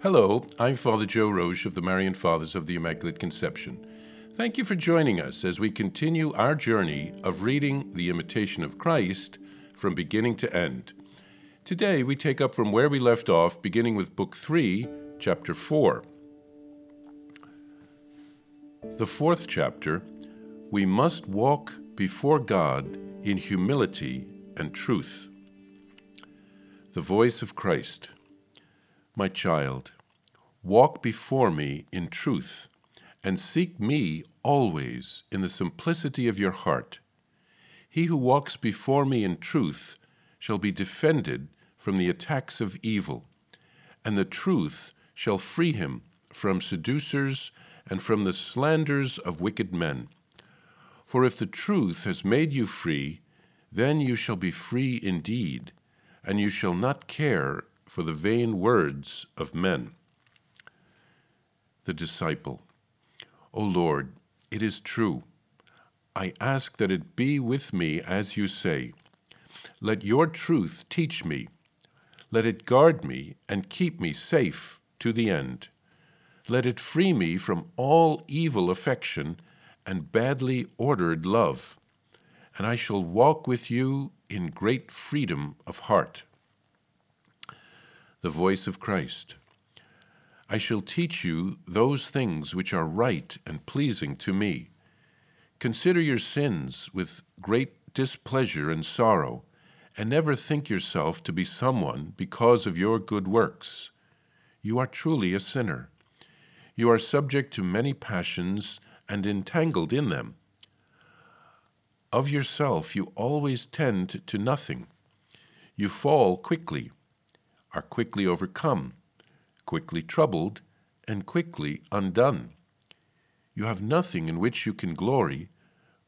Hello, I'm Father Joe Roesch of the Marian Fathers of the Immaculate Conception. Thank you for joining us as we continue our journey of reading the Imitation of Christ from beginning to end. Today we take up from where we left off, beginning with Book 3, Chapter 4. The fourth chapter We must walk before God in humility and truth. The voice of Christ. My child, walk before me in truth, and seek me always in the simplicity of your heart. He who walks before me in truth shall be defended from the attacks of evil, and the truth shall free him from seducers and from the slanders of wicked men. For if the truth has made you free, then you shall be free indeed, and you shall not care for the vain words of men. The disciple, O Lord, it is true. I ask that it be with me as you say. Let your truth teach me. Let it guard me and keep me safe to the end. Let it free me from all evil affection and badly ordered love, and I shall walk with you in great freedom of heart the voice of Christ. I shall teach you those things which are right and pleasing to me. Consider your sins with great displeasure and sorrow, and never think yourself to be someone because of your good works. You are truly a sinner. You are subject to many passions and entangled in them. Of yourself, you always tend to nothing. You fall quickly are quickly overcome, quickly troubled, and quickly undone. You have nothing in which you can glory,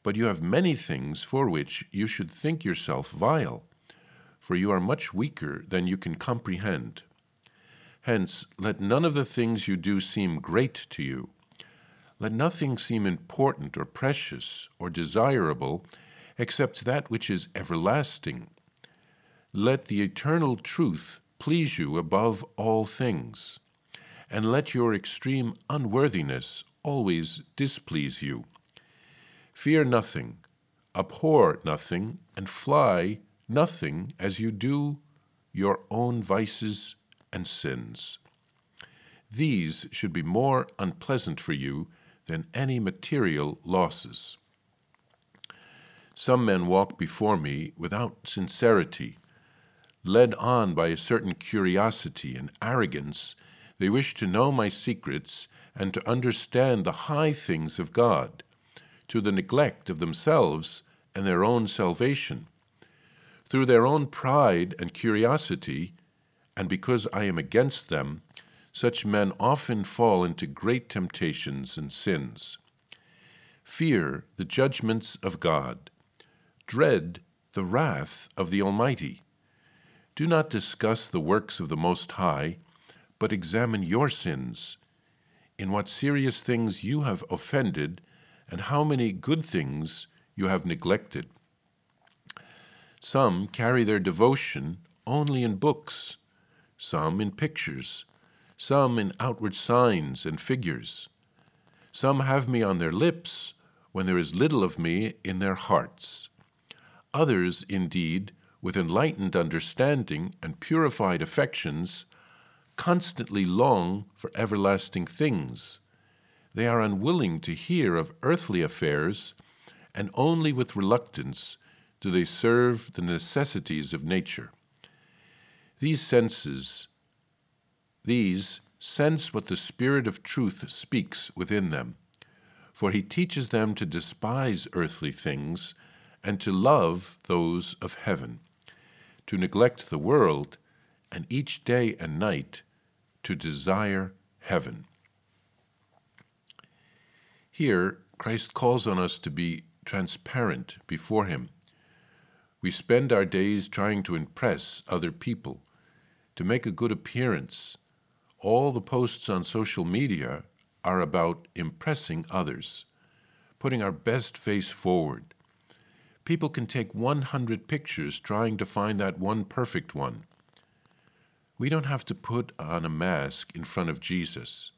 but you have many things for which you should think yourself vile, for you are much weaker than you can comprehend. Hence, let none of the things you do seem great to you. Let nothing seem important or precious or desirable except that which is everlasting. Let the eternal truth please you above all things, and let your extreme unworthiness always displease you. Fear nothing, abhor nothing, and fly nothing as you do your own vices and sins. These should be more unpleasant for you than any material losses. Some men walk before me without sincerity Led on by a certain curiosity and arrogance, they wish to know my secrets and to understand the high things of God, to the neglect of themselves and their own salvation. Through their own pride and curiosity, and because I am against them, such men often fall into great temptations and sins. Fear the judgments of God. Dread the wrath of the Almighty. Do not discuss the works of the Most High, but examine your sins, in what serious things you have offended, and how many good things you have neglected. Some carry their devotion only in books, some in pictures, some in outward signs and figures. Some have me on their lips when there is little of me in their hearts. Others, indeed, with enlightened understanding and purified affections, constantly long for everlasting things. They are unwilling to hear of earthly affairs, and only with reluctance do they serve the necessities of nature. These senses, these sense what the Spirit of truth speaks within them, for he teaches them to despise earthly things and to love those of heaven to neglect the world, and each day and night to desire heaven. Here, Christ calls on us to be transparent before Him. We spend our days trying to impress other people, to make a good appearance. All the posts on social media are about impressing others, putting our best face forward, People can take 100 pictures trying to find that one perfect one. We don't have to put on a mask in front of Jesus.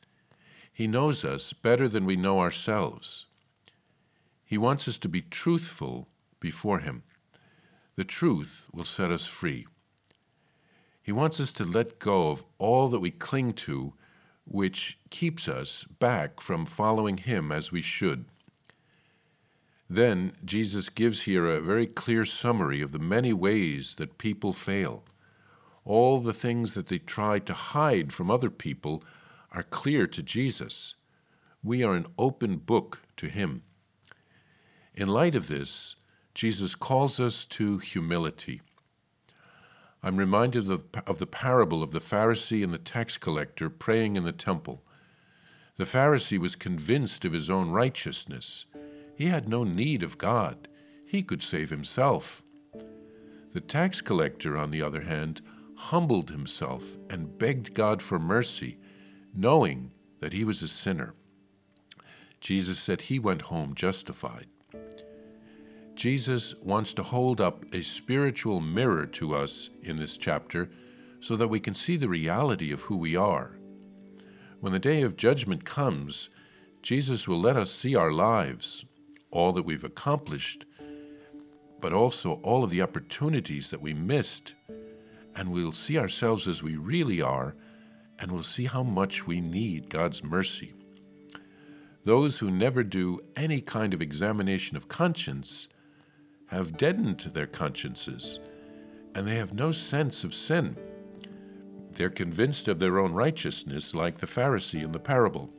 He knows us better than we know ourselves. He wants us to be truthful before Him. The truth will set us free. He wants us to let go of all that we cling to, which keeps us back from following Him as we should. Then Jesus gives here a very clear summary of the many ways that people fail. All the things that they try to hide from other people are clear to Jesus. We are an open book to Him. In light of this, Jesus calls us to humility. I'm reminded of, the parable of the Pharisee and the tax collector praying in the temple. The Pharisee was convinced of his own righteousness. He had no need of God, he could save himself. The tax collector, on the other hand, humbled himself and begged God for mercy, knowing that he was a sinner. Jesus said he went home justified. Jesus wants to hold up a spiritual mirror to us in this chapter so that we can see the reality of who we are. When the day of judgment comes, Jesus will let us see our lives, all that we've accomplished, but also all of the opportunities that we missed, and we'll see ourselves as we really are, and we'll see how much we need God's mercy. Those who never do any kind of examination of conscience have deadened their consciences, and they have no sense of sin. They're convinced of their own righteousness, like the Pharisee in the parable.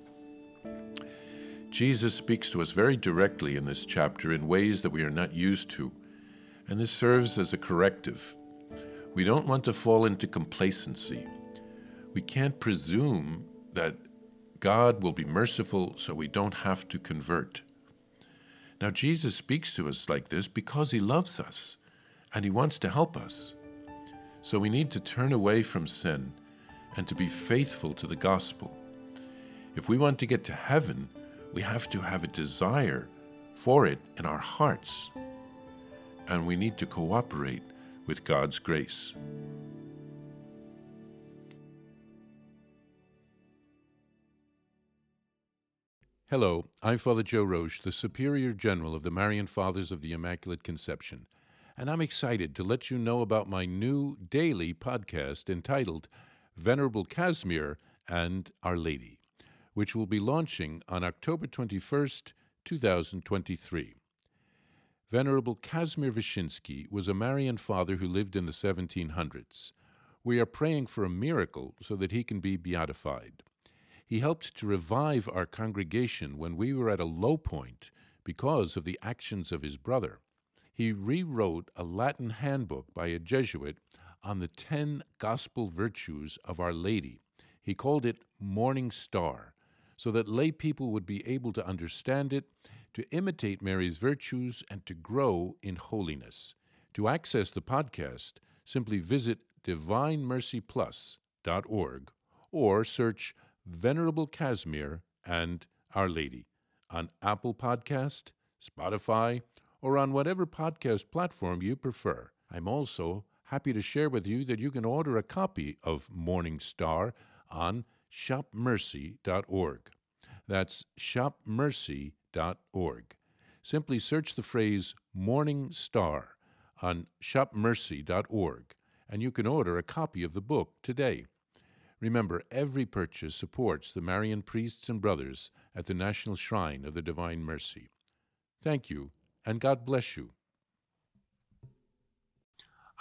Jesus speaks to us very directly in this chapter in ways that we are not used to, and this serves as a corrective. We don't want to fall into complacency. We can't presume that God will be merciful so we don't have to convert. Now, Jesus speaks to us like this because he loves us and he wants to help us. So we need to turn away from sin and to be faithful to the gospel. If we want to get to heaven, we have to have a desire for it in our hearts. And we need to cooperate with God's grace. Hello, I'm Father Joe Roesch, the Superior General of the Marian Fathers of the Immaculate Conception, and I'm excited to let you know about my new daily podcast entitled Venerable Casimir and Our Lady which will be launching on October 21st, 2023. Venerable Casimir Wyszyński was a Marian father who lived in the 1700s. We are praying for a miracle so that he can be beatified. He helped to revive our congregation when we were at a low point because of the actions of his brother. He rewrote a Latin handbook by a Jesuit on the ten gospel virtues of Our Lady. He called it Morning Star, so that lay people would be able to understand it, to imitate Mary's virtues, and to grow in holiness. To access the podcast, simply visit divinemercyplus.org or search Venerable Casimir and Our Lady on Apple Podcast, Spotify, or on whatever podcast platform you prefer. I'm also happy to share with you that you can order a copy of Morning Star on shopmercy.org. That's shopmercy.org. Simply search the phrase Morning Star on shopmercy.org and you can order a copy of the book today. Remember, every purchase supports the Marian priests and brothers at the National Shrine of the Divine Mercy. Thank you, and God bless you.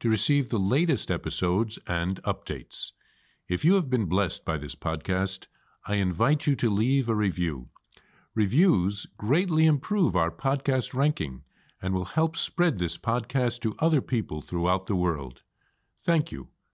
to receive the latest episodes and updates. If you have been blessed by this podcast, I invite you to leave a review. Reviews greatly improve our podcast ranking and will help spread this podcast to other people throughout the world. Thank you